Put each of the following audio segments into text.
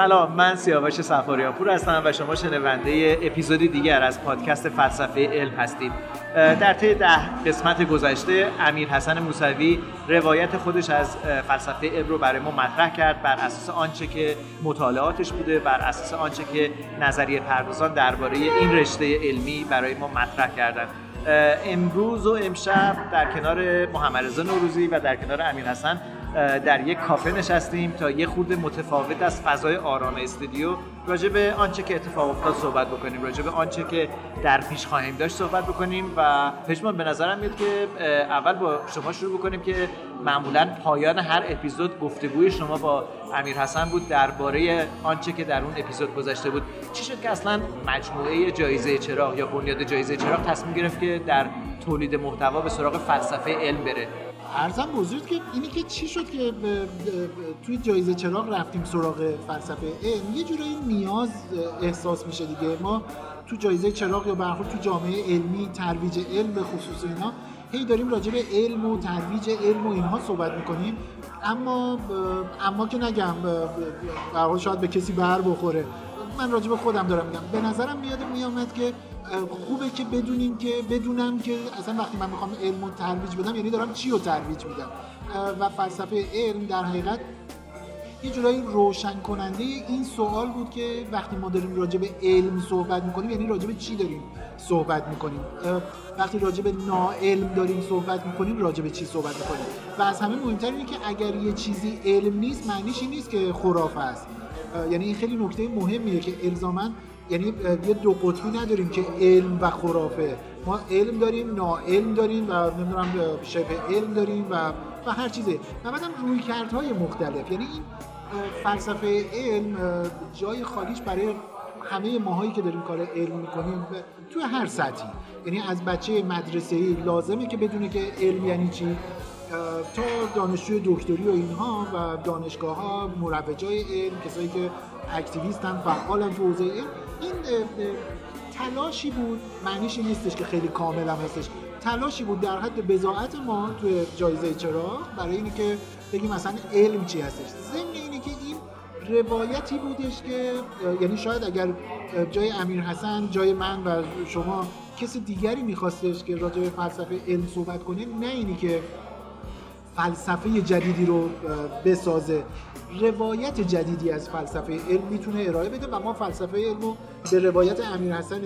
سلام من سیاوش سفاریان پور هستم و شما شنونده اپیزودی دیگر از پادکست فلسفه علم هستید. در طی ده قسمت گذشته امیر حسن موسوی روایت خودش از فلسفه علم رو برای ما مطرح کرد بر اساس آنچه که مطالعاتش بوده بر اساس آنچه که نظریه پردازان درباره این رشته علمی برای ما مطرح کردن. امروز و امشب در کنار محمد رضا نوروزی و در کنار امیر حسن در یک کافه نشستیم تا یه خورده متفاوت از فضای آرام استودیو راجع به آنچه که اتفاق افتاد صحبت بکنیم راجع به آنچه که در پیش خواهیم داشت صحبت بکنیم و پشمان به نظرم میاد که اول با شما شروع بکنیم که معمولا پایان هر اپیزود گفتگوی شما با امیر حسن بود درباره آنچه که در اون اپیزود گذشته بود. چی شد که اصلا مجموعه جایزه چراغ یا بنیاد جایزه چراغ تصمیم گرفت که در تولید محتوا به سراغ فلسفه علم بره؟ ارزم بزرگ که اینی که چی شد که توی جایزه چراغ رفتیم سراغ فلسفه علم یه جورایی نیاز احساس میشه دیگه. ما تو جایزه چراغ یا برخورد تو جامعه علمی ترویج علم به خصوص اینا هی داریم راجع به علم و ترویج علم و اینها صحبت می‌کنیم. اما اما که نگم شاید به کسی بر بخوره. من راجع به خودم دارم میگم. به نظرم میاد میامد که خوبه که بدونیم که بدونم که اصلا وقتی من می‌خوام علم رو ترویج بدم یعنی دارم چی رو ترویج میدم؟ و فلسفه علم در حقیقت یه جورایی روشن کننده این سوال بود که وقتی ما داریم راجع به علم صحبت می‌کنیم یعنی راجع به چی داریم صحبت می‌کنیم؟ وقتی راجع به ناعلم داریم صحبت می‌کنیم راجع به چی صحبت می‌کنیم؟ و از همه مهمتر اینه که اگر یه چیزی علم نیست معنیش این نیست که خرافه است. یعنی این خیلی نکته مهمیه که الزاما یعنی یه دو قطبی نداریم که علم و خرافه. ما علم داریم ناعلم داریم و نمی‌دونم شبه علم داریم و و هر چیزه. و بعدم روی کردهای مختلف. یعنی این فلسفه علم جای خالیش برای همه ماهایی که داریم کار علم می‌کنیم تو هر سطحی. یعنی از بچه مدرسه ای لازمه که بدونه که علم یعنی چی تا دانشجوی دکتری و اینها و دانشگاه ها مروجای علم کسایی که اکتیویستن فعالن تو حوزه علم. این تلاشی بود معنیش نیستش که خیلی کامل هم هستش. تلاشی بود در حد بزاعت ما توی جایزه چرا؟ برای اینی که بگیم مثلا علم چی هستش. ضمن اینی که این روایتی بودش که یعنی شاید اگر جای امیر حسن جای من و شما کسی دیگری میخواستش که راجع به فلسفه علم صحبت کنه نه اینی که فلسفه جدیدی رو بسازه. روایت جدیدی از فلسفه علم می‌تونه ارائه بده و ما فلسفه علم رو به روایت امیر حسن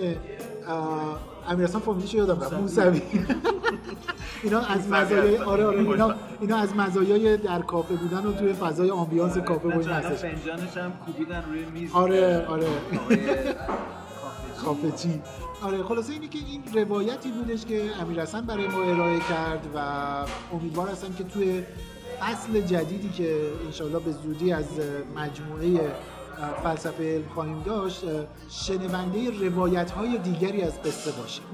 امیر حسن فامیلیش یادم رفت؟ موسوی. اینا از مزایای آره آره اینا اینا از مزایای در کافه بودن و توی فضای آمبیانس کافه بود هستش فنجانش هم کوبیدن روی میز. آره آره. کافه چی آره خلاصه اینه که این روایتی بودش که امیر حسن برای ما ارائه کرد و امیدوار هستم که توی فصل جدیدی که انشالله به زودی از مجموعه فلسفه علم خواهیم داشت شنونده روایت های دیگری از قصه باشیم.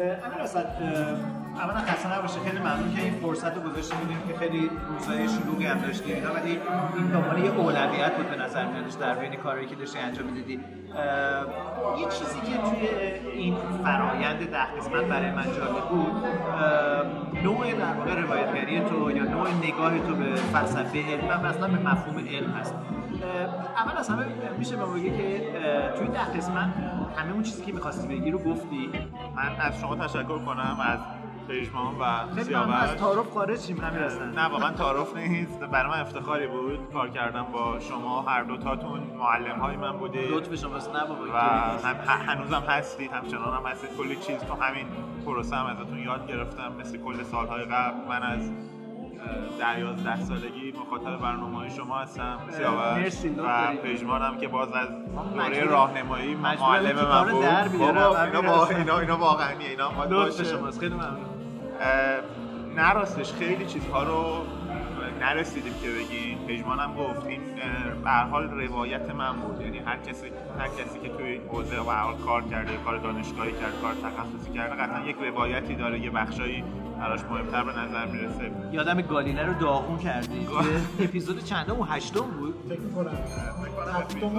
امیر حسن اولا خسته نباشه. خیلی ممنون که این فرصت رو گذاشته بودیم که خیلی روزهای شلوغی هم داشتیم. اینا ولی این دنبال یه اولویت بود به نظر میادش در بین کاری که داشتی انجام می‌دادی. یه چیزی که توی این فرایند ده قسمت برای من جالب بود نوع در واقع روایتگری تو یا نوع نگاه تو به فلسفه علم و اصلا به مفهوم علم هست. اول از همه میشه به که توی ده قسمت همه اون چیزی که می‌خواستی بگی رو گفتی. من از شما تشکر کنم از پیشمان و سیاوش. از تعارف خارج شیم نه واقعا تعارف نیست. برای من افتخاری بود کار کردم با شما. هر دو تاتون معلم های من بودید لطف شماست نه بابا و هم هنوزم هستید. همچنان هم هستید. کلی چیز تو همین پروسه هم ازتون یاد گرفتم. مثل کل سالهای قبل من از در یازده سالگی مخاطب برنامه های شما هستم. سیاوش و پژمانم که باز از دوره راهنمایی معلم من بود. اینا, اینا, اینا واقعا اینا باشه. شماست. خیلی ممنون. نه راستش خیلی چیزها رو نرسیدیم که بگیم پژمانم گفت این به حال روایت من بود. یعنی هر کسی هر کسی که توی این حوزه به حال کار کرده کار دانشگاهی کرده کار تخصصی کرده قطعا یک روایتی داره. یه بخشایی براش مهمتر به نظر می‌رسه. یادم گالینه رو داغون کردی. اپیزود چندم؟ و هشتم بود؟ فکر کنم هفتم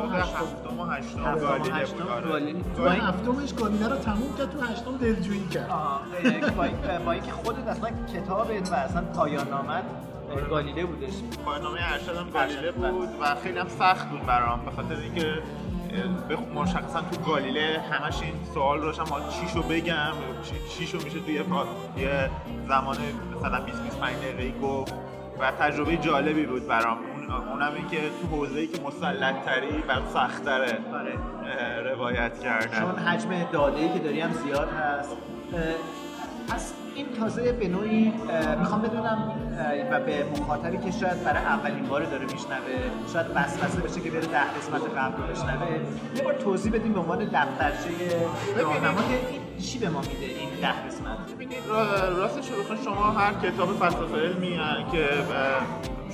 و هشتم. و هشتم. گالینه بود تو هفتمش گالینه رو تموم کرد تو هشتم دلجویی کرد. با اینکه خودت اصلا کتابت و اصلا پایان نامت آره گالیله بودش پایان نامه ارشدم گالیله. بود و خیلی هم سخت بود برام به خاطر اینکه مشخصا تو گالیله همش این سوال روشم حالا چیشو بگم؟ چی- چیشو میشه توی فا- یه زمان مثلا 20 25 دقیقه‌ای گفت و تجربه جالبی بود برام. اون اونم این که تو حوزه‌ای که مسلط تری برام سخت‌تره آره. روایت کردن. چون حجم داده ای که داری هم زیاد هست. پس این تازه به نوعی می‌خوام بدونم و به مخاطبی که شاید برای اولین بار داره میشنوه شاید وسوسه بشه که بره ده قسمت قبل رو بشنوه. یه بار توضیح بدیم به عنوان دفترچه راهنما که این چی به ما میده این ده قسمت؟ ببینید را- راستش رو شما هر کتاب فلسفه علمی که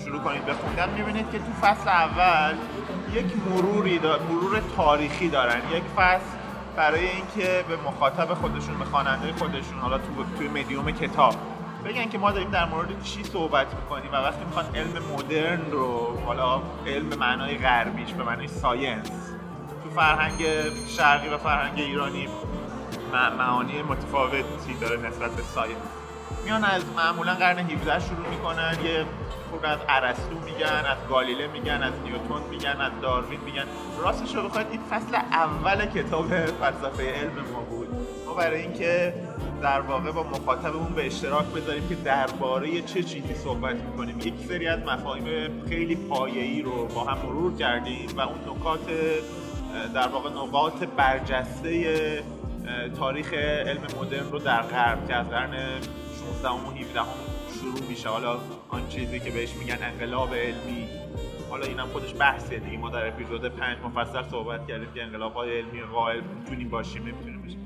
شروع کنید بخوندن می‌بینید که تو فصل اول یک مروری دا- مرور تاریخی دارن. یک فصل برای اینکه به مخاطب خودشون به خواننده خودشون حالا تو توی مدیوم کتاب بگن که ما داریم در مورد چی صحبت می‌کنیم و وقتی می‌خوان علم مدرن رو حالا علم معنای غربیش به معنای science تو فرهنگ شرقی و فرهنگ ایرانی معانی متفاوتی داره نسبت به science. میان از معمولا قرن 17 شروع می‌کنن یه خورده از ارسطو میگن از گالیله میگن از نیوتن میگن از داروین میگن. راستش رو بخواید این فصل اول کتاب فلسفه علم ما بود. ما برای اینکه در واقع با مخاطبمون به اشتراک بذاریم که درباره چه چیزی صحبت می‌کنیم. یک سری از مفاهیم خیلی پایه‌ای رو با هم مرور کردیم و اون نکات در واقع نقاط برجسته تاریخ علم مدرن رو در غرب که از قرن 16 و 17 هم شروع میشه. حالا آن چیزی که بهش میگن انقلاب علمی. حالا اینم خودش بحثه دیگه. ما در اپیزود 5 مفصل صحبت کردیم که انقلاب های علمی قائل می‌تونیم باشیم نمی‌تونیم باشیم.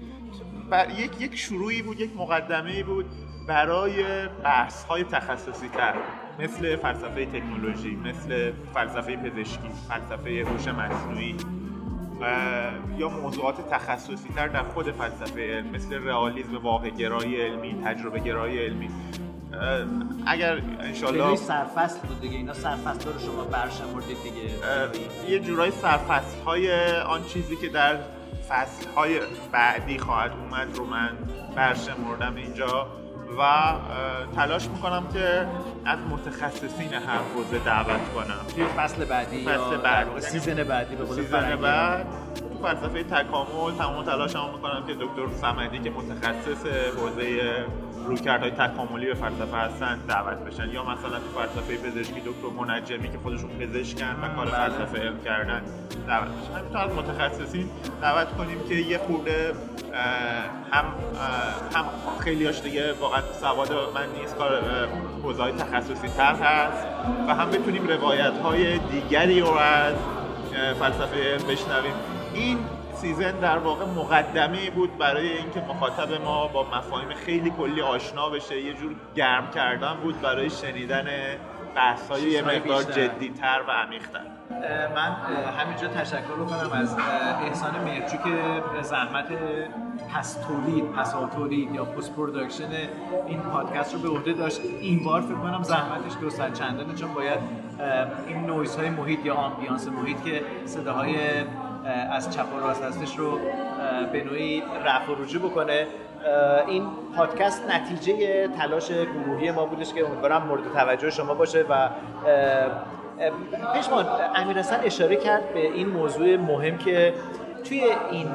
بر یک یک شروعی بود یک مقدمه بود برای بحث های تخصصی تر مثل فلسفه تکنولوژی مثل فلسفه پزشکی فلسفه هوش مصنوعی یا موضوعات تخصصی تر در خود فلسفه علم مثل رئالیسم واقع گرایی علمی تجربه گرایی علمی. اگر انشالله سرفصل بود دیگه اینا سرفصل رو شما برشمردید دیگه یه جورایی سرفصل های آن چیزی که در فصل های بعدی خواهد اومد رو من برشمردم اینجا و تلاش می‌کنم که از متخصصین هر حوزه دعوت کنم توی فصل بعدی فصل بعد. season بعدی به قول season. بعد فلسفه تکامل تمام تلاشمو می‌کنم که دکتر صمدی که متخصص حوزه رویکردهای تکاملی به فلسفه هستن دعوت بشن یا مثلا تو فلسفه پزشکی دکتر منجمی که خودشون پزشکن و کار. فلسفه علم کردن دعوت بشن همینطور از متخصصین دعوت کنیم که یه خورده هم هم خیلیاش دیگه واقعا سواد من نیست کار حوزه تخصصی تر هست و هم بتونیم روایت های دیگری رو از فلسفه بشنویم این season در واقع مقدمه بود برای اینکه مخاطب ما با مفاهیم خیلی کلی آشنا بشه. یه جور گرم کردن بود برای شنیدن بحث های یه مقدار. جدیتر و عمیق‌تر. من همینجا تشکر بکنم از احسان مهرچو که زحمت پس تولید پس تولید یا post production این پادکست رو به عهده داشت. این بار فکر کنم زحمتش دو سر چندانه چون باید این نویز های محیط یا ambiance محیط که صداهای اه، از چپ و راست هستش رو به نوعی رفع و رجوع بکنه. این پادکست نتیجه تلاش گروهی ما بودش که امیدوارم مورد توجه شما باشه و پژمان امیر اشاره کرد به این موضوع مهم که توی این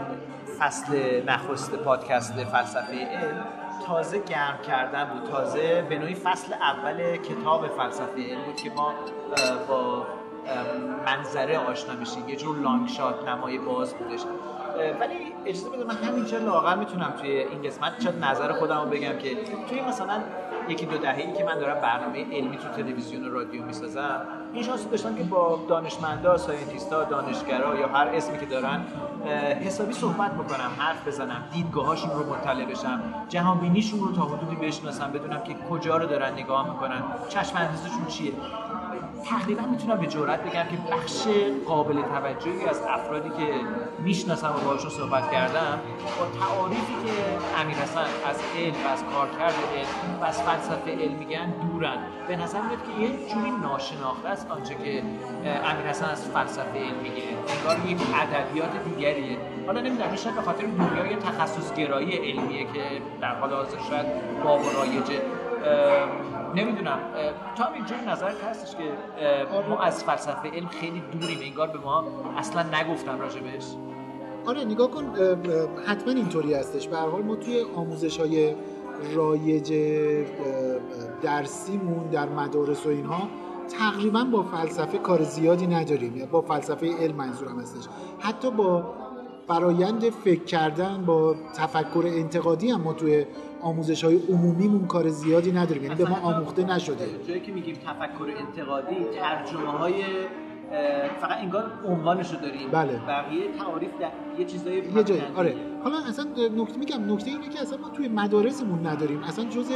فصل نخست پادکست فلسفه علم تازه گرم کردن بود. تازه به نوعی فصل اول کتاب فلسفه علم بود که ما با منظره آشنا میشیم یه جور لانگ شات نمای باز بودش ولی اجازه بده من همینجا لاغر می‌تونم توی این قسمت شاید نظر خودم رو بگم که توی مثلا یکی دو دهه‌ای که من دارم برنامه علمی تو تلویزیون و رادیو می‌سازم این شانس داشتم که با دانشمندا، ساینتیستا، دانشگرا یا هر اسمی که دارن حسابی صحبت بکنم، حرف بزنم، دیدگاهاشون رو مطلع بشم، جهان بینیشون رو تا حدودی بشناسم، بدونم که کجا رو دارن نگاه می‌کنن، چشم چیه. تقریبا می‌تونم به جرات بگم که بخش قابل توجهی از افرادی که می‌شناسم و باهاشون صحبت کردم با تعاریفی که امیر حسن از علم و از کارکرد علم و از فلسفه علم میگن دورن. به نظر میاد که یه جوری ناشناخته است آنچه که امیر حسن از فلسفه علم میگه. انگار یک ادبیات دیگریه. حالا نمی‌دونم شاید به خاطر دنیای تخصص گرایی علمیه که در حال حاضر شاید باب رایجه نمی‌دونم. تا هم اینجور نظرت هستش که ما از فلسفه علم خیلی دوریم انگار به ما اصلا نگفتن راجبش؟ آره نگاه کن حتما اینطوری هستش. به حال ما توی آموزش های رایج درسیمون در مدارس و اینها تقریبا با فلسفه کار زیادی نداریم. با فلسفه علم منظورم هستش. حتی با فرایند فکر کردن با تفکر انتقادی هم ما توی آموزش های عمومیمون کار زیادی نداریم. یعنی به ما آموخته نشده. جایی که میگیم تفکر انتقادی ترجمه های فقط انگار عنوانشو داریم. بله. بقیه تعاریف در یه چیزای یه جایی آره. حالا اصلا نکته میگم نکته اینه که اصلا ما توی مدارسمون نداریم. اصلا جزء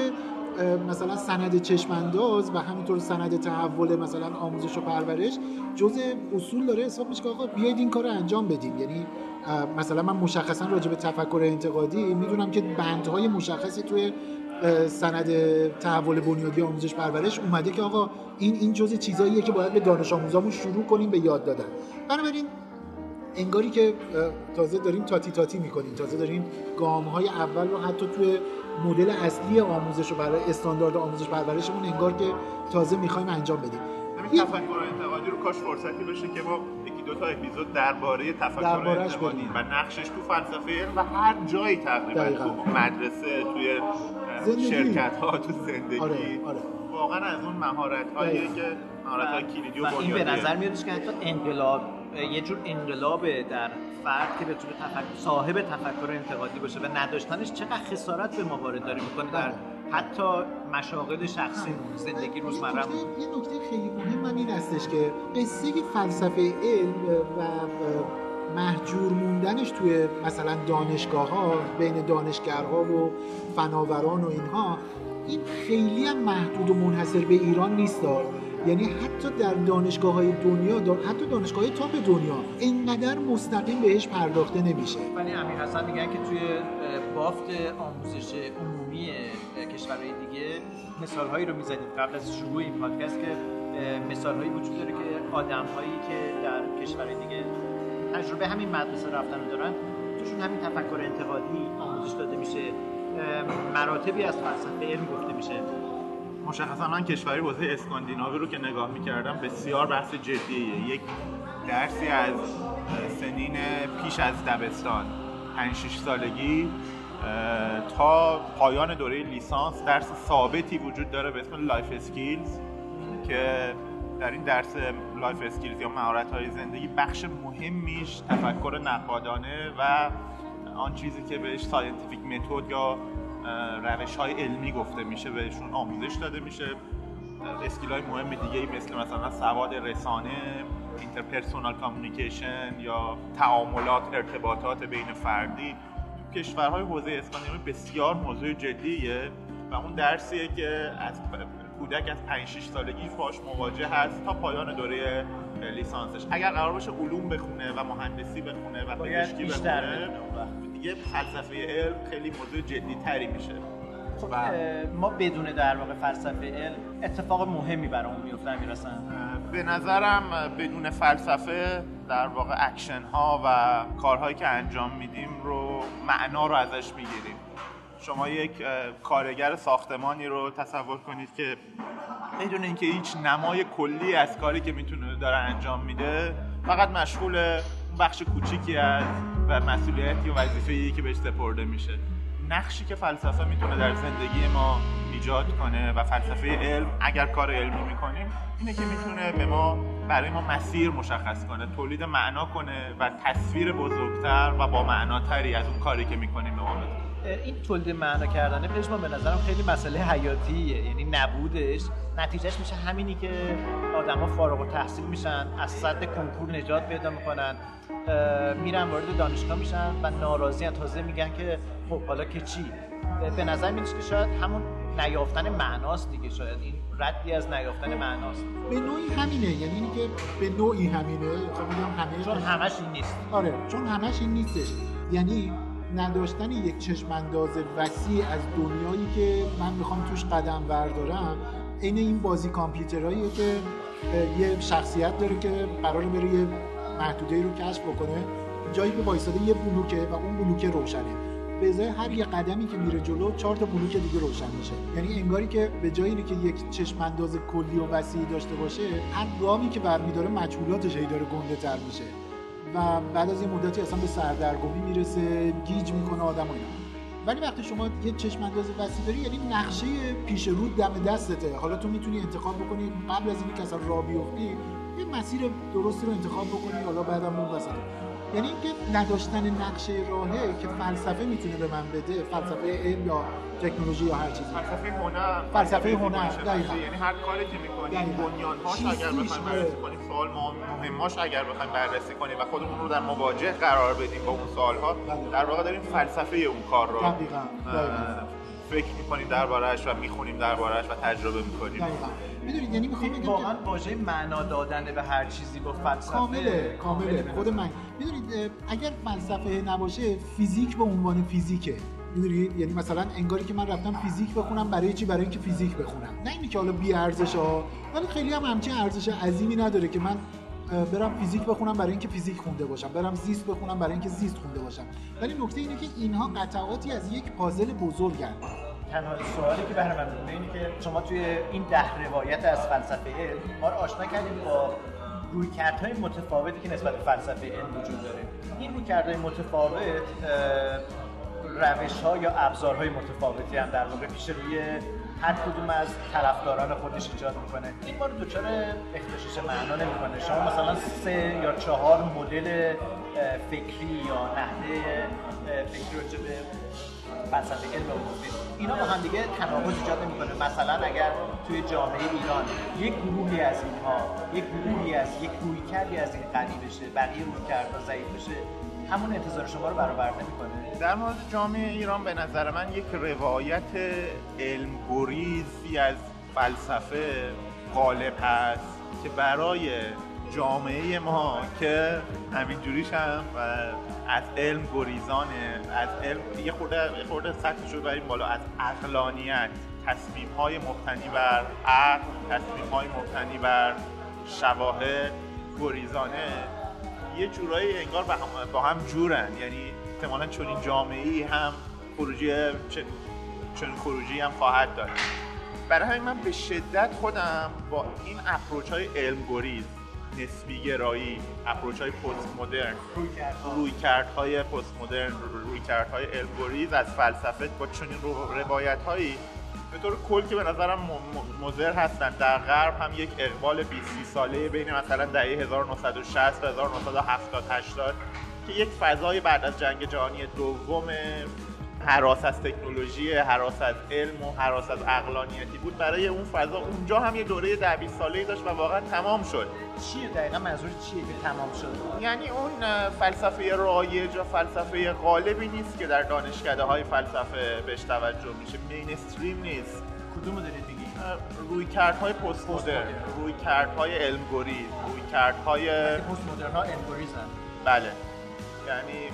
مثلا سند چشمانداز و همینطور سند تحول مثلا آموزش و پرورش جزء اصول داره. حساب میشه که آقا بیاید این کار رو انجام بدیم یعنی مثلا من مشخصا راجع به تفکر انتقادی می‌دونم که بندهای مشخصی توی سند تحول بنیادی آموزش پرورش اومده که آقا این این جزء چیزاییه که باید به دانش آموزامون شروع کنیم به یاد دادن. بنابراین انگاری که تازه داریم تاتی تاتی می‌کنیم. تازه داریم گام های اول رو حتی توی مدل اصلی آموزش رو برای استاندارد آموزش پرورشمون انگار که تازه می‌خوایم انجام بدیم. این تفکر انتقادی رو کاش فرصتی بشه که ما دو تا اپیزود درباره تفکر انتقادی و نقشش تو فلسفه علم و هر جایی تقریبا تو مدرسه توی شرکت ها تو زندگی. آره، آره. واقعا از اون مهارت هایی که مهارت های کلیدی و این به نظر میادش که حتی انقلاب یه جور انقلاب در فرد که بتونه تفکر صاحب تفکر انتقادی باشه و نداشتنش چقدر خسارت به ما وارد داره می‌کنه در حتی مشاغل شخصی زندگی روزمره یه نکته خیلی مهم این هستش که قصه فلسفه علم و محجور موندنش توی مثلا دانشگاه ها بین دانشگرها و فناوران و اینها این خیلی هم محدود و منحصر به ایران نیست یعنی حتی در دانشگاه های دنیا دان... حتی دانشگاه های تاپ دنیا اینقدر مستقیم بهش پرداخته نمیشه. ولی امیر حسن میگن که توی بافت آموزش عمومی کشورهای دیگه مثال هایی رو می‌زنید قبل از شروع این پادکست که مثال هایی وجود داره که آدم هایی که در کشورهای دیگه تجربه همین مدرسه رفتن دارن توشون همین تفکر انتقادی آموزش داده میشه. مراتبی از فلسفه علم گفته میشه. مشخصا من کشوری حوزه اسکاندیناوی رو که نگاه می‌کردم بسیار بحث جدیه. یک درسی از سنین پیش از دبستان 5 6 سالگی تا پایان دوره لیسانس درس ثابتی وجود داره به اسم life skills که در این درس life skills یا مهارت های زندگی بخش مهمیش تفکر نقادانه و آن چیزی که بهش scientific method یا روش های علمی گفته میشه بهشون آموزش داده میشه. skill های مهم دیگه مثل مثلا سواد رسانه interpersonal communication یا تعاملات ارتباطات بین فردی. تو کشورهای حوزه اسکاندیناوی بسیار موضوع جدیه و اون درسیه که از کودک از 5 6 سالگی باش مواجه هست تا پایان دوره لیسانسش. اگر قرار باشه علوم بخونه و مهندسی بخونه و پزشکی بخونه دیگه فلسفه علم خیلی موضوع جدی تری میشه. خب ما بدون در واقع فلسفه علم اتفاق مهمی برامون میفته می‌رسن به نظرم بدون فلسفه در واقع اکشن ها و کارهایی که انجام میدیم رو معنا رو ازش می‌گیریم. شما یک کارگر ساختمانی رو تصور کنید که بدون اینکه هیچ نمای کلی از کاری که می‌تونه داره انجام میده فقط مشغول بخش کوچیکی از و مسئولیتی و وظیفه‌ای که بهش سپرده میشه. نقشی که فلسفه می‌تونه در زندگی ما ایجاد کنه و فلسفه علم اگر کار علمی می‌کنیم اینه که می‌تونه به ما برای ما مسیر مشخص کنه تولید معنا کنه و تصویر بزرگتر و با معناتری از اون کاری که می‌کنیم به ما این تولید معنا کردن پژمان به نظرم خیلی مسئله حیاتیه یعنی نبودش. نتیجهش میشه همینی که آدما فارغ التحصیل میشن از صد کنکور نجات پیدا می‌کنن میرن وارد دانشگاه میشن و ناراضی تازه میگن که خب حالا که چی؟ به نظر میاد که شاید همون نیافتن معناست دیگه شاید این ردی از نیافتن معناست. به نوعی همینه یعنی اینی که به نوعی همینه. میگم همه چون همش این نیست. آره چون همش این نیستش. یعنی نداشتن یک چشمانداز وسیع از دنیایی که من می‌خوام توش قدم بردارم عین این بازی کامپیوترهاییه که یه شخصیت داره که قرار بره یه محدوده رو کشف بکنه. جایی که وایساده یه بلوکه و اون بلوکه روشنه. به ازای هر یه قدمی که میره جلو چهار تا بلوک دیگه روشن میشه. یعنی انگاری که به جای اینه که یک چشم انداز کلی و وسیعی داشته باشه هر گامی که برمیداره مجهولاتش هی داره گنده تر میشه. و بعد از یه مدتی اصلا به سردرگمی می‌رسه گیج می‌کنه آدم اینا. ولی وقتی شما یه چشم انداز وسیع داری یعنی نقشه پیش رو دم دستته. حالا تو می‌تونی انتخاب بکنی قبل از اینکه اصلا راه بیفتی یه مسیر درستی رو انتخاب بکنی حالا بعدم اون وسط. یعنی اینکه نداشتن نقشه راهه که فلسفه می‌تونه به من بده فلسفه علم یا تکنولوژی یا هر چیزی فلسفه هنر فلسفه هنر، دقیقاً. یعنی هر کاری که می‌کنیم. بنیانهاش اگر بخوایم بررسی. کنیم سوال ما مهماش اگر بخوایم بررسی کنیم و خودمون رو در مواجه قرار بدیم با اون سوالها. در واقع داریم فلسفه اون کار رو دقیقاً. فکر می‌کنیم دربارهش و می‌خونیم دربارهش و تجربه می‌کنیم. دقیقاً. می‌دونید یعنی می‌خوام بگم واقعا واژه معنا دادن به هر چیزی با فلسفه کامله کامله. خود من. می‌دونید اگر فلسفه نباشه فیزیک به عنوان فیزیکه. می‌دونید؟ یعنی مثلا انگاری که من رفتم فیزیک بخونم برای چی؟ برای اینکه فیزیک بخونم. نه اینی که حالا بی ارزش ها ولی خیلی هم همچین ارزش عظیمی نداره که من برم فیزیک بخونم برای اینکه فیزیک خونده باشم. برم زیست بخونم برای اینکه زیست خونده باشم. ولی نکته اینه که اینها قطعاتی از یک پازل بزرگن. تنها سوالی که برای من میمونه اینه که شما توی این ده روایت از فلسفه علم ما رو آشنا کردیم با رویکردهای متفاوتی که نسبت به فلسفه علم وجود داره. این رویکردهای متفاوت روش ها یا ابزارهای متفاوتی هم در واقع پیش روی هر کدوم از طرفداران خودش ایجاد می‌کنه. این ما رو دچار اختشاش معنا نمی‌کنه. شما مثلا سه یا چهار مدل فکری یا نحوه فکری راجع به فلسفه علم اینا با هم دیگه تناقض ایجاد نمی‌کنه. مثلا اگر توی جامعه ایران یک گروهی از اینها یک گروهی از یک رویکردی از این قوی بشه بقیه رویکردها ضعیف بشه همون انتظار شما رو برآورده نمی‌کنه در مورد جامعه ایران به نظر من یک روایت علم گریزی از فلسفه غالب هست که برای جامعه ما که همینجوریش هم و از علم گریزانه از علم یه خورده یه خورده سطح شد بریم بالا از عقلانیت تصمیم های مبتنی بر عقل تصمیم های مبتنی بر شواهد گریزانه. یه جورایی انگار با هم, با هم جورن. یعنی احتمالا چون جامعه ای هم خروجی چون خروجی هم خواهد داشت. برای همین من به شدت خودم با این اپروچ های علم گریز نسبی گرایی اپروچ های پست مدرن روی های پست مدرن روی های علم گریز از فلسفه با چنین رو- روایت هایی به طور کل که به نظرم مضر هستن. در غرب هم یک اقبال 20 ساله بین مثلا دهه 1960 تا 1970 80 که یک فضای بعد از جنگ جهانی دوم حراس از تکنولوژی، حراس از علم و حراس از عقلانیتی بود. برای اون فضا اونجا هم یه دوره ده 20 ساله‌ای داشت و واقعا تمام شد. چیه دقیقا منظور چیه که تمام شد؟ یعنی اون فلسفه رایج و فلسفه غالبی نیست که در دانشکده های فلسفه بهش توجه میشه. مینستریم نیست. کدومو دارید میگی؟ روی کردهای پست مدرن روی کردهای علم گریز روی کردهای پست مدرن ها الگوریتم بله. یعنی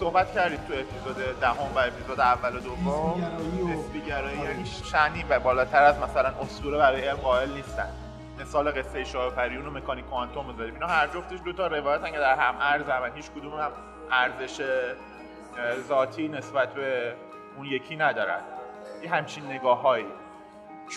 صحبت کردیم تو اپیزود دهم و اپیزود اول و دوم. نسبی‌گرایی یعنی شنی و بالاتر از مثلا اسطوره برای علم قائل نیستن. مثال قصه شاه پریون و مکانیک کوانتوم رو داریم. اینا هر جفتش دو تا روایتن که در هم ارز و هیچ کدوم هم ارزش ذاتی نسبت به اون یکی ندارن. یه همچین نگاههایی.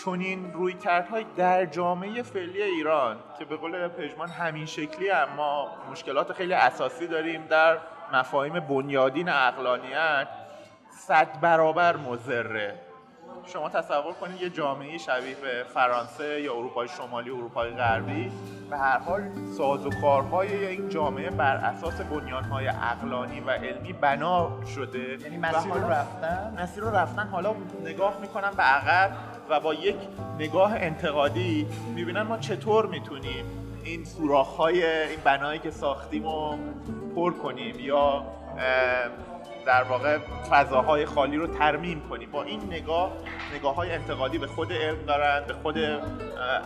چون این روی کردهای در جامعه فعلی ایران که به قول پژمان همین شکلی هم ما مشکلات خیلی اساسی داریم در مفاهیم بنیادین عقلانیت صد برابر مضره. شما تصور کنید یه جامعه شبیه به فرانسه یا اروپای شمالی اروپای غربی به هر حال سازوکارهای این جامعه بر اساس بنیانهای عقلانی و علمی بنا شده. یعنی مسیر رو رفتن؟ مسیر رو رفتن. حالا نگاه می‌کنن به عقب و با یک نگاه انتقادی می‌بینن ما چطور می‌تونیم این سوراخ های این بنایی که ساختیم رو پر کنیم یا در واقع فضاهای خالی رو ترمیم کنیم. با این نگاه نگاه های انتقادی به خود علم دارن به خود اه،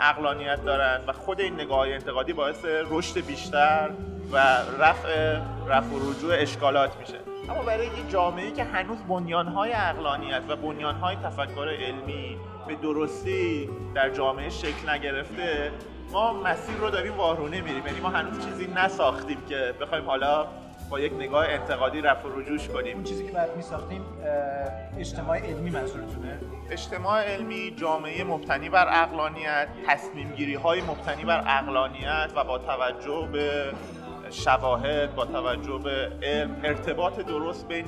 عقلانیت دارن و خود این نگاه های انتقادی باعث رشد بیشتر و رفع رفع و رجوع اشکالات میشه. اما برای یه جامعه که هنوز بنیانهای عقلانیت و بنیانهای تفکر علمی به درستی در جامعه شکل نگرفته ما مسیر رو داریم وارونه میریم یعنی ما هنوز چیزی نساختیم که بخوایم حالا با یک نگاه انتقادی رفع و رجوش کنیم. اون چیزی که بعد می ساختیم اجتماع علمی منظورتونه؟ اجتماع علمی جامعه مبتنی بر اقلانیت تصمیم گیری های مبتنی بر اقلانیت و با توجه به شواهد با توجه به علم ارتباط درست بین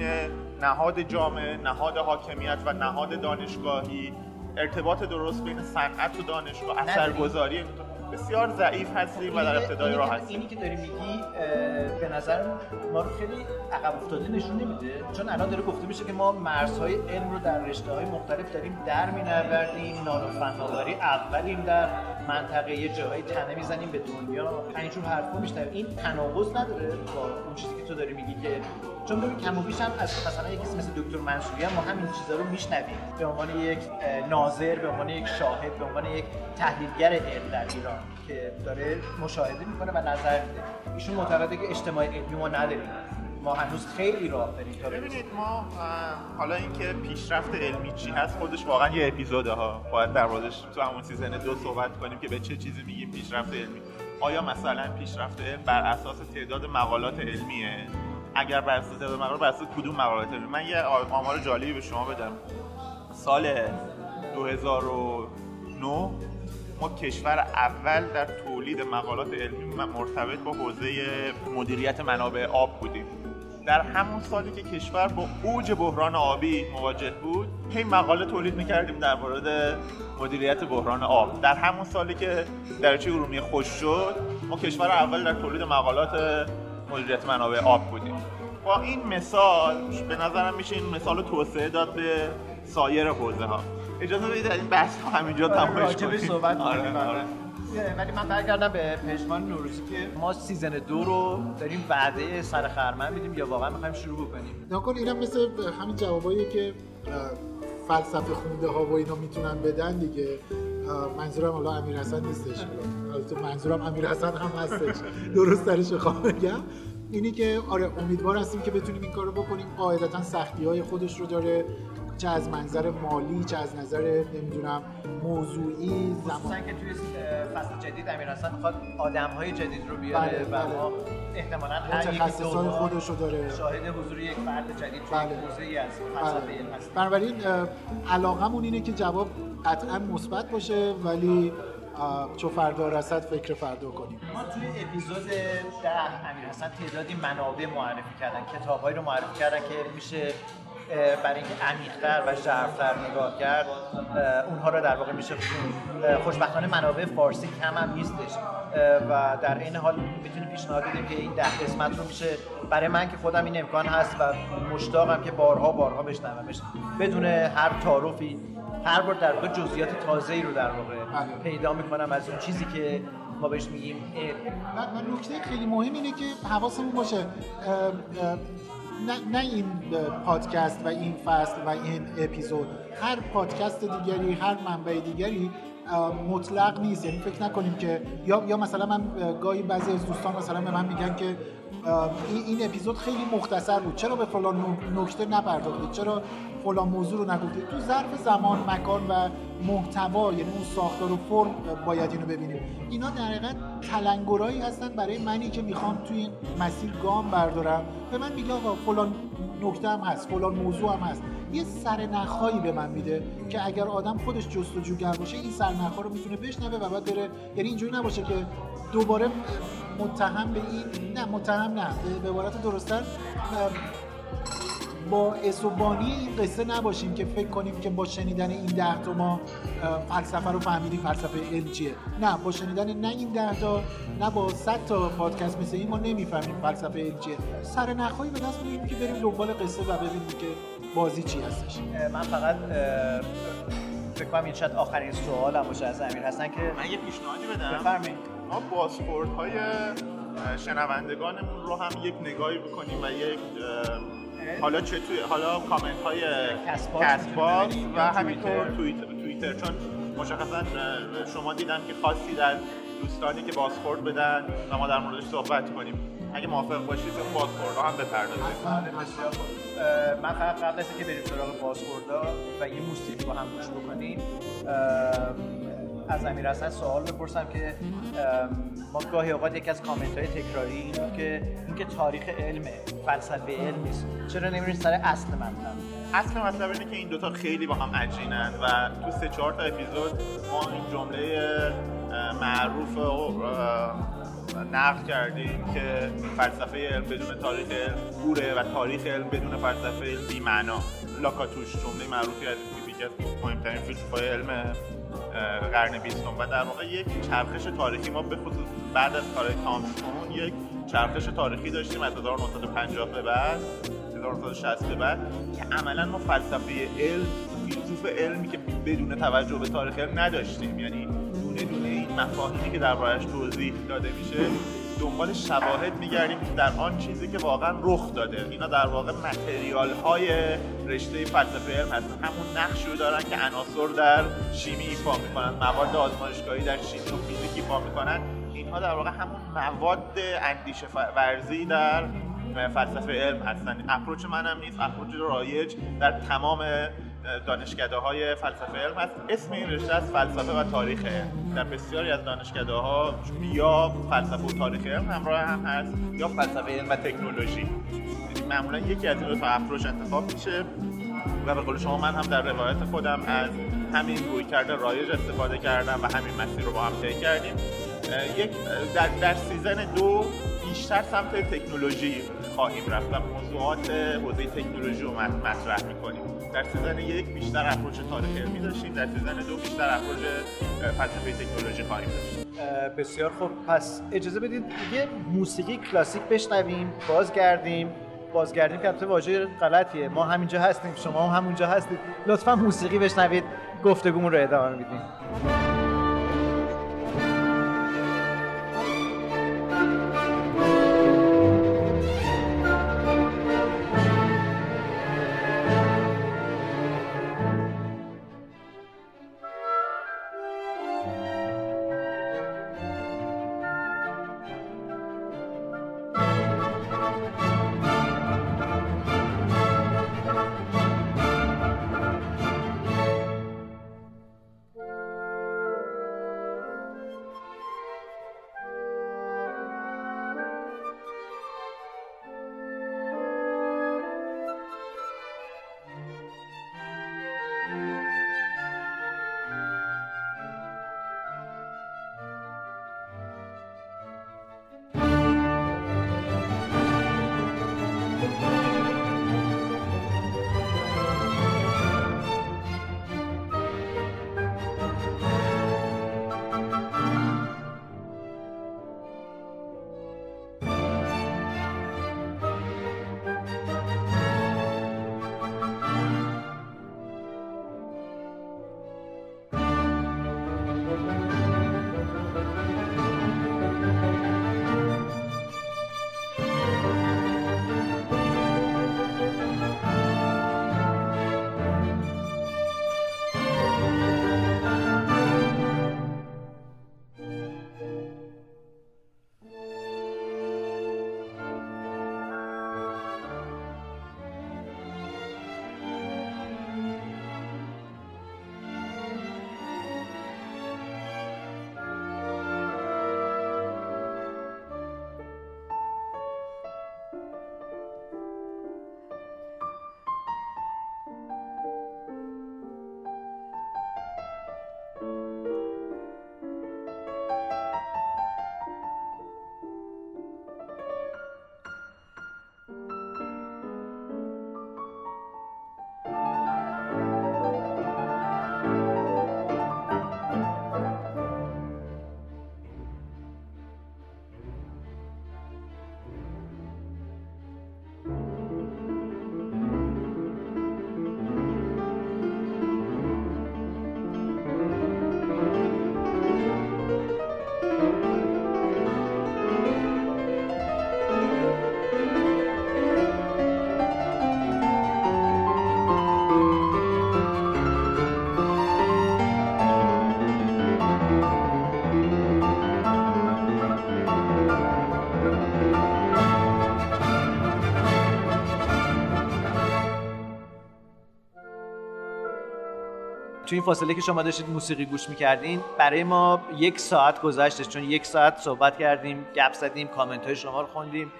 نهاد جامعه نهاد حاکمیت و نهاد دانشگاهی ارتباط درست بین صنعت و دانشگاه اثرگذاری بسیار ضعیف هستیم و در ابتدای راه هستیم. اینی که داری میگی به نظر ما رو خیلی عقب افتاده نشون نمیده. چون الان داره گفته میشه که ما مرزهای علم رو در رشته های مختلف داریم در مینوردیم. نانو فناوری اولیم در منطقه یه جاهای تنه می‌زنیم به دنیا. اینجور حرفا میشنویم این تناقض نداره با اون چیزی که تو داری میگی که چون ببین کم و بیش هم از مثلا یکی مثل دکتر منصوری هم ما همین چیزا رو میشنویم. به عنوان یک ناظر به عنوان یک شاهد به عنوان یک تحلیلگر علم در ایران که داره مشاهده می‌کنه و نظر میده. ایشون معتقده که اجتماع علمی ما نداریم. هنوز خیلی راه داریم ببینید ما حالا اینکه پیشرفت علمی چی هست خودش واقعا یه اپیزوده ها باید در موردش تو همون سیزن دو صحبت کنیم که به چه چیزی میگیم پیشرفت علمی. آیا مثلا پیشرفت علم بر اساس تعداد مقالات علمیه؟ اگر بر اساس تعداد مقالات بر اساس کدوم مقالات علمی؟ من یه آمار جالبی به شما بدم. سال 2009 ما کشور اول در تولید مقالات علمی مرتبط با حوزه مدیریت منابع آب بودیم. در همون سالی که کشور با اوج بحران آبی مواجه بود هی مقاله تولید می‌کردیم در مورد مدیریت بحران آب. در همون سالی که دریاچه ارومیه خشک شد ما کشور اول در تولید مقالات مدیریت منابع آب بودیم. با این مثال به نظرم میشه این مثال توسعه داد به سایر حوزه ها اجازه بدید این بحث همینجا تمامش کنیم. صحبت آره آره. ولی من برگردم به پژمان نوروزی که ما season دو رو داریم وعده سر خرمن میدیم یا واقعا می‌خوایم شروع بکنیم؟ نکن اینم مثل همین جوابایی که فلسفه خونده ها و اینا می‌تونن بدن دیگه. منظورم حالا امیر حسن نیستش. البته منظورم امیر حسن هم هستش. درست درش خواهم بگم. اینی که آره امیدوار هستیم که بتونیم این کارو بکنیم. قاعدتا سختی های خودش رو داره. چه از منظر مالی چه از نظر نمی‌دونم موضوعی زمان که توی فصل جدید امیر حسن می‌خواد آدم های جدید رو بیاره بله، و بله. ما احتمالاً هر یک های خودش رو داره شاهد حضور یک فرد جدید توی بله. حوزه از فلسفه بله. علم هست بنابراین علاقمون اینه که جواب قطعا مثبت باشه ولی چو فردا رسد فکر فردا کنیم ما توی اپیزود ده امیر حسن تعدادی منابع معرفی کردن کتابهایی رو معرفی کردن که میشه برای اینکه عمیق‌تر و ژرف‌تر نگاه کرد اونها رو در واقع میشه خوشبختانه منابع فارسی کم هم نیستش. و در این حال می‌تونیم پیشنهاد بدیم که این ده قسمت رو میشه. برای من که خودم این امکان هست و مشتاقم که بارها بارها بشنومش. بدون هر تعارفی هر بار در واقع جزئیات تازه‌ای رو در واقع بله. پیدا می‌کنم از اون چیزی که ما بهش میگیم و نکته خیلی مهم اینه که حواسمون باشه. نه, نه این پادکست و این فصل و این اپیزود هر پادکست دیگری هر منبع دیگری مطلق نیست. یعنی فکر نکنیم که یا یا مثلا من گاهی بعضی از دوستان مثلا به من میگن که این اپیزود خیلی مختصر بود. چرا به فلان نکته نپرداختید؟ چرا فلان موضوع رو نگفتید تو ظرف زمان مکان و محتوا یعنی اون ساختار و فرم باید اینو ببینیم. اینا در حقیقت تلنگرایی هستن برای منی که می‌خوام توی این مسیر گام بردارم. به من میگه آقا فلان نکته هم هست فلان موضوع هم هست. یه سرنخهایی به من میده که اگر آدم خودش جستجوگر باشه این سرنخها رو می‌تونه بشنوه و بعد بره. یعنی اینجوری نباشه که دوباره متهم به این نه متهم نه به عبارت با اسوبانی این قصه نباشیم که فکر کنیم که با شنیدن این ده تا ما فلسفه رو فهمیدیم فلسفه علم چیه. نه با شنیدن نه این ده تا نه با صد تا پادکست مثل این ما نمی‌فهمیم فلسفه علم چیه. سر نخواهی به دست میگیم که بریم دنبال قصه و ببینیم که بازی چی هستش. من فقط فکر کنم این شاید آخرین سوالم باشه از امیر هستن که من یه پیشنهادی بدم. بفرمایید. ما بازخورد های شنوندگانمون رو هم یک نگاهی بکنیم و یک حالا چه توی حالا کامنت های کسب و همینطور توییتر. چون مشخصا شما دیدم که خاصی در دوستانی که بازخورد بدن و ما در موردش صحبت کنیم. اگه موافق باشید اون بازخوردها هم بپردازیم. من فقط قبل از اینکه بریم سراغ بازخوردها و یه موسیقی با هم گوش بکنیم از امیر حسن سوال بپرسم که ما گاهی اوقات یکی از کامنت های تکراری اینه که اینکه تاریخ علم فلسفه علم نیست. چرا نمیرین سر اصل مطلب؟ اصل مطلب اینه که این دوتا خیلی با هم عجینن و تو سه چهار تا اپیزود ما این جمله معروف و نقل کردیم که فلسفه علم بدون تاریخ علم گوره و تاریخ علم بدون فلسفه علم بی معنا لاکاتوش جمله معروفی از یکی از مهمترین فیلسوفای علم قرن بیستم و در واقع یک چرخش تاریخی ما به خصوص بعد از کار تامسون یک چرخش تاریخی داشتیم از 1950 به بعد 1960 به بعد که عملا ما فلسفه علم فیلسوف علمی که بدون توجه به تاریخ علم نداشتیم. یعنی دونه دونه این مفاهیمی که دربارش توضیح داده میشه دنبال شواهد میگردیم در آن چیزی که واقعا رخ داده. اینا در واقع متریال های رشته فلسفه علم هستن. همون نقش رو دارن که عناصر در شیمی ایفا می‌کنن. مواد آزمایشگاهی در شیمی و فیزیک ایفا می‌کنن. اینها در واقع همون مواد اندیشه ورزی در فلسفه علم هستن. اپروچ منم نیست. اپروچ رایج در تمام دانشکده های فلسفه علم هست. اسم این رشته از فلسفه و تاریخ در بسیاری از دانشکده ها یا فلسفه و تاریخ علم همراه هم هست یا فلسفه علم و تکنولوژی. یعنی معمولا یکی از این دو تا اپروچ انتخاب میشه و به قول شما من هم در روایت خودم از همین روی کرده رایج استفاده کردم و همین مسیر رو با هم طی کردیم. یک در, در season دو بیشتر سمت تکنولوژی خواهیم رفت و موضوعات حوزه تکنولوژی رو مطرح می‌کنیم. در season یک بیشتر approach تاریخ علمی داشتیم در season دو بیشتر approach فلسفه تکنولوژی خواهیم داشت. بسیار خوب. پس اجازه بدید یه موسیقی کلاسیک بشنویم بازگردیم. بازگردیم که البته واژه غلطیه. ما همینجا هستیم شما هم همونجا هستید. لطفا موسیقی بشنوید گفتگومون رو ادامه میدیم. این فاصله که شما داشتید موسیقی گوش می‌کردین برای ما یک ساعت گذشتش چون یک ساعت صحبت کردیم گپ زدیم کامنت های شما رو خوندیم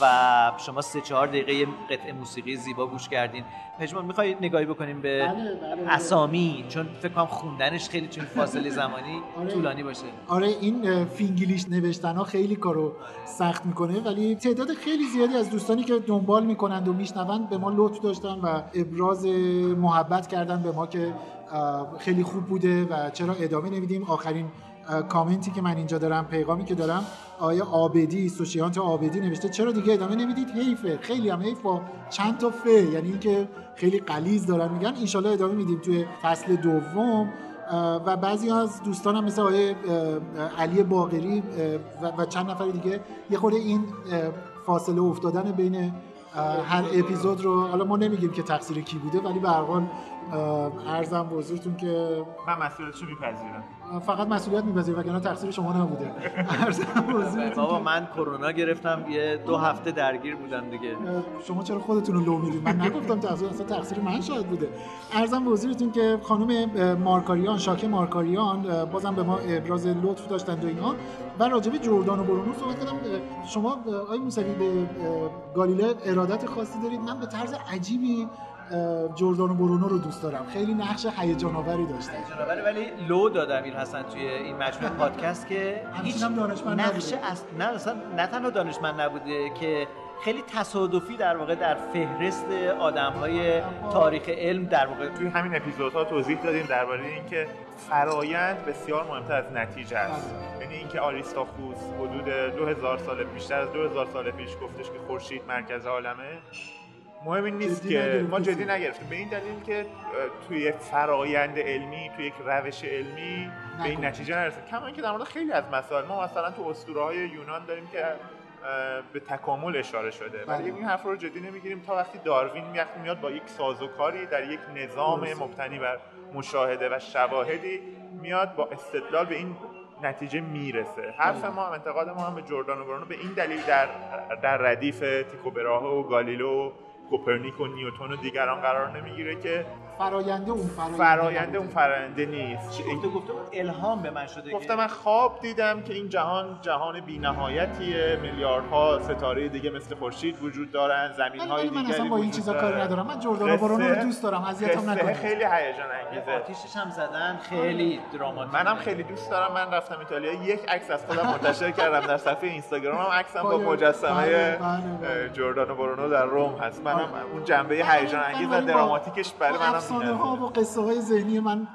و شما سه چهار دقیقه قطعه موسیقی زیبا گوش کردین پژمان می‌خوای نگاهی بکنیم به بله، بله. اسامی چون فکر کنم خوندنش خیلی این فاصله زمانی آره. طولانی باشه آره این فینگلیش نوشتن ها خیلی کارو سخت می‌کنه ولی تعداد خیلی زیادی از دوستانی که دنبال می‌کنند و میشنوند به ما لطف داشتن و ابراز محبت کردن به ما که خیلی خوب بوده و چرا ادامه نمیدیم؟ آخرین کامنتی که من اینجا دارم پیغامی که دارم آیا آبدی سوشیانت آبدی نوشته؟ چرا دیگه ادامه نمی‌دید؟ حیفه خیلی هم حیف با چند تا فه یعنی اینکه خیلی قلیز دارن میگن. انشالله ادامه میدیم توی فصل دوم. و بعضی از دوستانم مثل آقای علی باقری و- چند نفر دیگه یه خورده این فاصله افتادن بین هر اپیزود رو حالا ما نمیگیم که تقصیر کی بوده ولی به به حضورتون که من مسئولیتشو میپذیرم. فقط مسئولیت میپذیرم وگرنه تقصیر شما نبوده. به حضورتون بابا من کرونا گرفتم یه دو هفته درگیر بودم دیگه. شما چرا خودتون رو لو می‌دید؟ من نگفتم تقصیر اصلا تقصیر من شاید بوده. ارزم به حضورتون که خانم مارکاریان شاکه مارکاریان بازم به ما ابراز لطف داشتند و اینا. و راجع به جردان و برونو صحبت کردم. شما آقای موسوی به گالیله ارادت خاصی دارید. من به طرز عجیبی جردان و برونو رو دوست دارم. خیلی نقش هیجان آوری داشته جنابالی ولی لو داد امیر حسن توی این مجموعه پادکست که هیچ هم دانشمند نقش. اص... نه اصلا نه تنها دانشمند نبوده که خیلی تصادفی در واقع در فهرست آدم های تاریخ علم در واقع توی همین اپیزودها توضیح دادیم درباره اینکه فرایند بسیار مهمتر از نتیجه است. یعنی اینکه آریستاخوس حدود 2000 سال بیشتر از 2000 سال پیش گفتش که خورشید مرکز عالمه. مهم این نیست که. ما جدی نگرفتیم به این دلیل که توی یک فرایند علمی توی یک روش علمی به این. نتیجه نرسیم کما اینکه در مورد خیلی از مسائل ما مثلا تو اسطوره های یونان داریم که به تکامل اشاره شده بله. ولی این حرف رو جدی نمی‌گیریم تا وقتی داروین میاد میاد با یک سازوکاری در یک نظام درسته. مبتنی بر مشاهده و شواهدی میاد با استدلال به این نتیجه می‌رسه حرف بله. ما هم انتقاد ما هم به جردان و برونو به این دلیل در در ردیف تیکو براهه و گالیلو کوپرنیک و نیوتن و دیگران قرار نمی‌گیره که فراینده اون فراینده فراینده اون. فراینده نیست. چی گفته؟ گفته الهام به من شده گفتم من خواب دیدم که این جهان جهان بی‌نهایتیه. میلیاردها ستاره دیگه مثل خورشید وجود دارن زمین های ولی من اصلا با این چیزا. کاری ندارم. من جردان و برونو رو دوست دارم اذیتم نکنید. خیلی هیجان انگیزه. آتیشش هم زدن خیلی دراماتیک منم خیلی دوست دارم. من رفتم ایتالیا. یک عکس از خودم منتشر کردم در صفحه اینستاگرامم. عکسم با بله، مجسمه بله، بله، بله. جردان و برونو در روم هست. منم آره. اون جنبه هیجان انگیز و دراماتیکش برای منم افسانه ها. و قصه های ذهنی من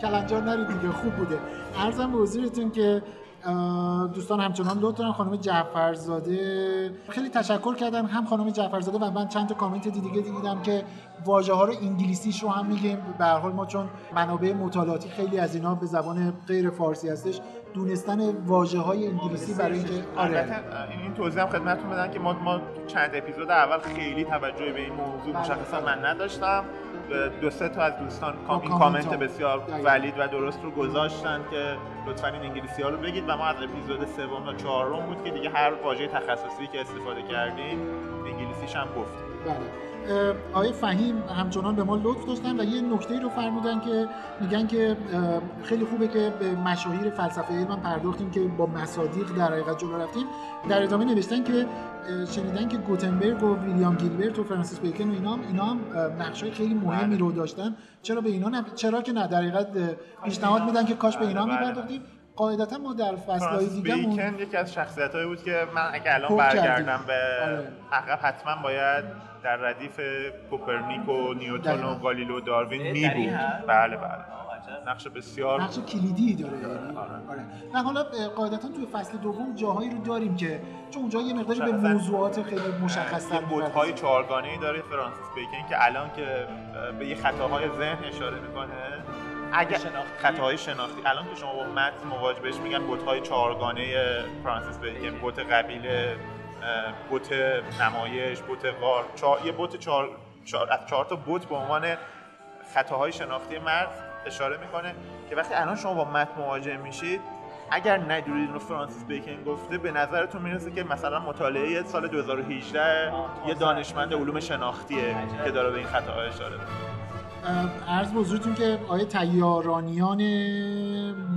کلنجار نرید دیگه خوب بوده ارزم به حضورتون که دوستان همچنان لطف دارن خانم جعفرزاده خیلی تشکر کردن هم خانم جعفرزاده و من چند تا کامنت دیگه دیدم که واژه ها رو انگلیسیش رو هم میگیم به هر حال ما چون منابع مطالعاتی خیلی از اینا به زبان غیر فارسی هستش دونستن واژه های انگلیسی برای اینکه آره این توضیح هم خدمتتون بدم که ما ما چند اپیزود اول خیلی توجه به این موضوع بله. مشخصا من نداشتم دو سه تا از دوستان کام- این کامنت. بسیار. ولید و درست رو گذاشتن که لطفا این انگلیسی ها رو بگید و ما از اپیزود سوم تا چهارم بود که دیگه هر واژه تخصصی که استفاده کردیم انگلیسیش هم گفتیم بله آقای فهیم همچنان به ما لطف داشتن و یه نکته رو فرمودن که میگن که خیلی خوبه که به مشاهیر فلسفه علم پرداختیم که با مصادیق در حقیقت جلو رفتیم. در ادامه نوشتن که شنیدن که گوتنبرگ و ویلیام گیلبرت و فرانسیس بیکن و اینا هم اینا هم نقشای خیلی مهمی رو داشتن. چرا به اینا نب... چرا که نه؟ در حقیقت پیشنهاد میدن که کاش به اینا بله، بله. میپرداختیم. قاعدتا ما در فصلهای دیگه بیکن یکی از شخصیت بود که من اگه الان برگردم. به آره. عقب حتما باید در ردیف کوپرنیک و نیوتن و. گالیلو و داروین می بود؟ بله بله. نقش بسیار نقش کلیدی داره یعنی آره. و حالا اه، قاعدتا توی فصل دوم جاهایی رو داریم که چون اونجا یه مقداری به موضوعات خیلی مشخص یه بودهای چهارگانه ای داره فرانسیس بیکن که الان که به یه خطاهای ذهن اشاره می‌کنه اگر شناختی. خطاهای شناختی الان که شما با متن مواجه بهش میگن بودهای چهارگانه فرانسیس بیکن بوت قبیله بوت نمایش بوت غار چهار- یه بوت چهار چهار از چهار تا بوت به عنوان خطاهای شناختی مرد اشاره می‌کنه که وقتی الان شما با متن مواجه میشید اگر ندونید رو فرانسیس بیکن گفته به نظرتون می‌رسه که مثلا مطالعه سال 2018 آه، یه. دانشمند علوم شناختیه. که داره به این خطاها اشاره می‌کنه عرض حضورتون که آیه تیارانیان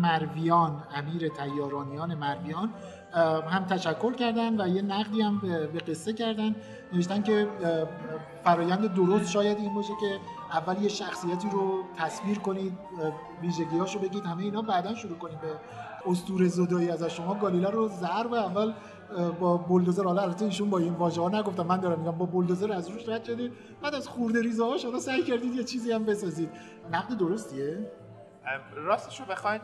مرویان امیر تیارانیان مرویان هم تشکر کردن و یه نقدی هم به قصه کردن. نوشتن که فرایند درست شاید این باشه که اول یه شخصیتی رو تصویر کنید ویژگیاشو بگید همه اینا بعدا شروع کنید به اسطوره زدایی از شما گالیلا رو ضرب اول با بولدوزر حالا البته ایشون با این واژه ها نگفتم من دارم میگم با بولدوزر از روش رد شدید. بعد از خورده ریزه ها شما سعی کردید یه چیزی هم بسازید. نقد درستیه؟ راستش رو بخواید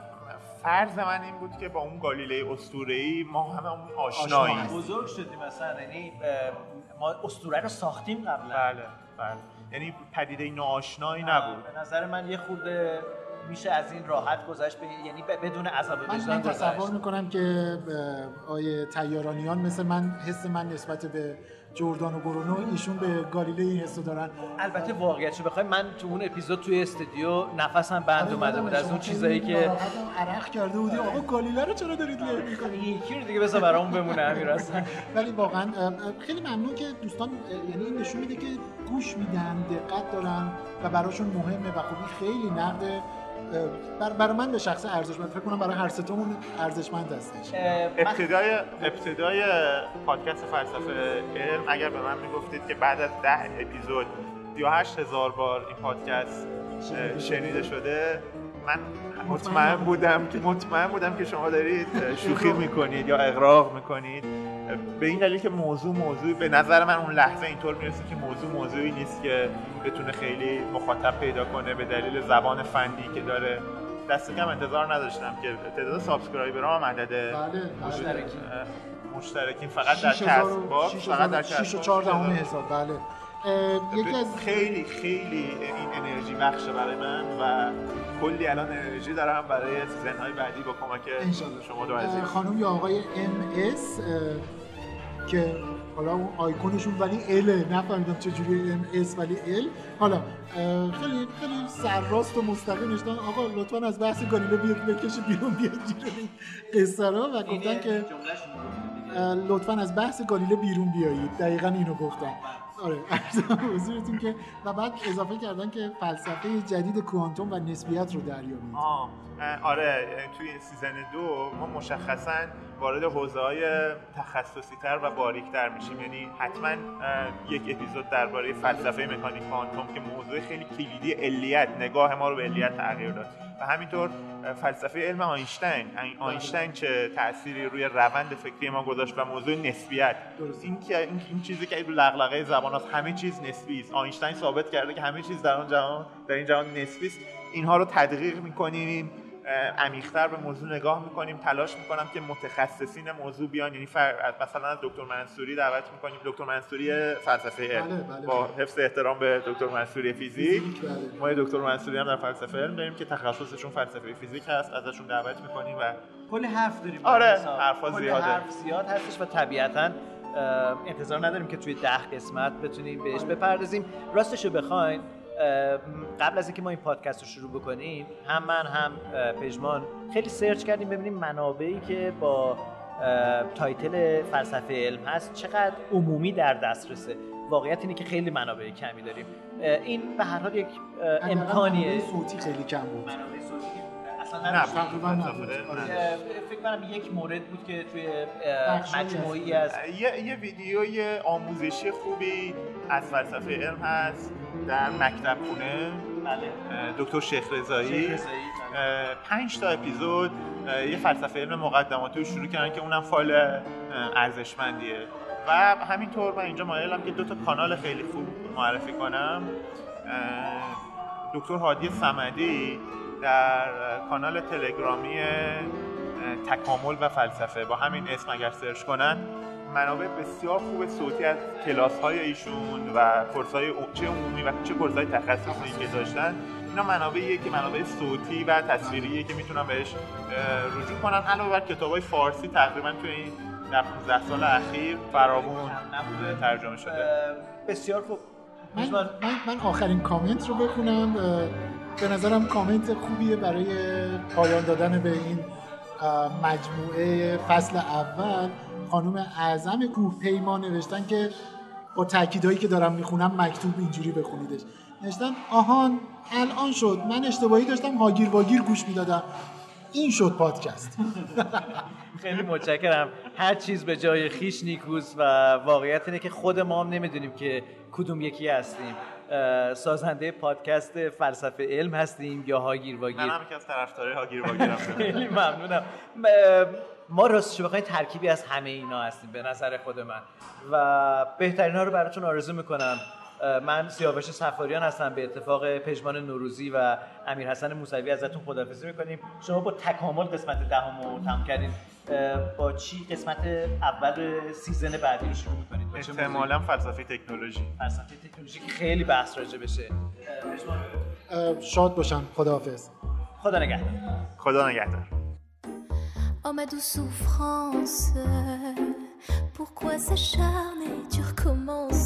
فرض من این بود که با اون گالیله اسطوره‌ای ما همه اون آشناییم. بزرگ شدیم مثلا یعنی ما اسطوره رو ساختیم قبلا. بله بله. یعنی پدیده ناآشنایی نبود. به نظر من یه خورده میشه از این راحت گذشت یعنی بدون عذاب وجدان من تصور می‌کنم که آیه تیارانیان مثل من حس من نسبت به جردان و برونو ایشون به گالیله این حسو دارن. البته واقعیت شو بخوای من تو اون اپیزود توی استودیو نفسم بند آره، اومده بود. از اون چیزایی که عرق کرده بودی. آقا گالیله رو چرا دارید لیل می‌کنید؟ یکی رو دیگه بذار برامون بمونه امیر هستن ولی واقعا خیلی ممنون که دوستان یعنی این نشون میده که گوش میدن دقت دارن و براشون مهمه و خب خیلی نقد برای من به شخص ارزشمند فکر کنم برای هر ستامون ارزشمند هستش. ابتدای ابتدای پادکست فلسفه علم اگر به من می‌گفتید که بعد از ده اپیزود 38 هزار بار این پادکست شنیده شده. من مطمئن بودم. که مطمئن بودم که شما دارید شوخی می‌کنید یا اغراق می‌کنید. به این دلیل که موضوع موضوع به نظر من اون لحظه اینطور می‌رسه که موضوع موضوعی نیست که بتونه خیلی مخاطب پیدا کنه به دلیل زبان فنی که داره. دست کم انتظار نداشتم که تعداد سابسکرایبرام هم عدد بله مشترکین. مشترکین. فقط در کسب فقط در کسب 6 و 14 حساب. بله. یکی از خیلی خیلی این انرژی بخشه برای من و کلی الان انرژی دارم برای season های بعدی با کمک شما دو عزیز. خانم یا آقای MS که حالا اون آیکونشون ولی ال نفهمیدم چجوری MS ولی ال حالا خیلی خیلی سرراست و مستقیم نشدن آقا لطفا از بحث گالیله بیاد بکشی بیرون بیاد این قصه را و گفتن که لطفا از بحث گالیله بیرون بیایید. دقیقا اینو گفتن آره حضورتون که و بعد اضافه کردن که فلسفه جدید کوانتوم و نسبیت رو دریابید. آره توی season دو ما مشخصا وارد حوزه های تخصصی تر و باریک تر میشیم. یعنی حتما یک اپیزود درباره فلسفه مکانیک کوانتوم که موضوع خیلی کلیدی علیت نگاه ما رو به علیت تغییر داد. و همینطور فلسفه علم آینشتین. آینشتین چه تأثیری روی روند فکری ما گذاشت و موضوع نسبیت. این که این, چیزی که رو لغلقه زبان هست همه چیز نسبی است. آینشتین ثابت کرده که همه چیز در اون جهان در این جهان نسبی است. اینها رو تدقیق می‌کنیم. عمیق‌تر به موضوع نگاه می‌کنیم تلاش می‌کنم که متخصصین موضوع بیان. یعنی فر... مثلا از دکتر منصوری دعوت می‌کنیم. دکتر منصوری فلسفه علم. بله، بله، با بله. حفظ احترام به دکتر منصوری فیزیک. ما دکتر منصوری هم در فلسفه علم داریم که تخصصشون فلسفه فیزیک هست. ازشون دعوت می‌کنیم و کلی حرف داریم. آره حرفا زیاده. حرف زیاد هستش و طبیعتا انتظار نداریم که توی ده قسمت بتونیم بهش بپردازیم. راستش رو بخواین قبل از اینکه ما این پادکست رو شروع بکنیم هم من هم پژمان خیلی search کردیم ببینیم منابعی که با title فلسفه علم هست چقدر عمومی در دسترسه. واقعیت اینه که خیلی منابع کمی داریم. این به هر حال یک امکانیه. صوتی خیلی کم بود. نه فکر کنم یک مورد بود که توی مجموعی از یه, یه ویدیوی آموزشی خوبی از فلسفه علم هست در مکتب خونه. بله. دکتر شیخ رضایی. پنج تا اپیزود یه فلسفه علم مقدماتی رو شروع کردن که اونم فایل ارزشمندیه. و همینطور من اینجا مایلم که دو تا کانال خیلی خوب معرفی کنم. دکتر هادی سمدی در کانال تلگرامی تکامل و فلسفه. با همین اسم اگر سرچ کنن منابع بسیار خوب صوتی از کلاس های ایشون و کورس های چه عمومی و چه کورس های تخصصی که داشتن. اینا منابعیه که منابع صوتی و تصویریه که می‌تونن بهش رجوع کنن. علاوه بر کتاب های فارسی تقریبا توی این 15 سال اخیر فراوون نبوده ترجمه شده. بسیار خوب. من, من, من آخرین کامنت رو بخونم. به نظرم کامنت خوبیه برای پایان دادن به این مجموعه فصل اول. خانم اعظم کوه پیما نوشتن که با تاکیدهایی که دارم می‌خونم مکتوب اینجوری بخونیدش. نوشتن آهان الان شد. من اشتباهی داشتم هاگیر واگیر گوش می‌دادم. این شد پادکست. خیلی متشکرم. هر چیز به جای خیش نیکوز و واقعیت اینه که خود ما هم نمی‌دونیم که کدوم یکی هستیم. سازنده پادکست فلسفه علم هستیم یا هاگیر واگیر. من هم که از طرفدارای هاگیر واگیرم خیلی ممنونم. ما راستش بخواین ترکیبی از همه اینا هستیم به نظر خود من. و بهترین ها رو براتون آرزو می‌کنم. من سیاوش سفاریان هستم به اتفاق پژمان نوروزی و امیر حسن موسوی ازتون خدافزی می‌کنیم. شما با تکامل قسمت دهم رو تمام کردین. با چی قسمت اول سیزن بعدی رو شروع می‌کنید؟ احتمالا فلسفه تکنولوژی. فلسفه تکنولوژی که خیلی بحث راجع بشه. شاد باشم. خداحافظ. خدا نگهدار. خدا نگهدار. Oh ma douce souffrance, pourquoi s'acharner, tu recommences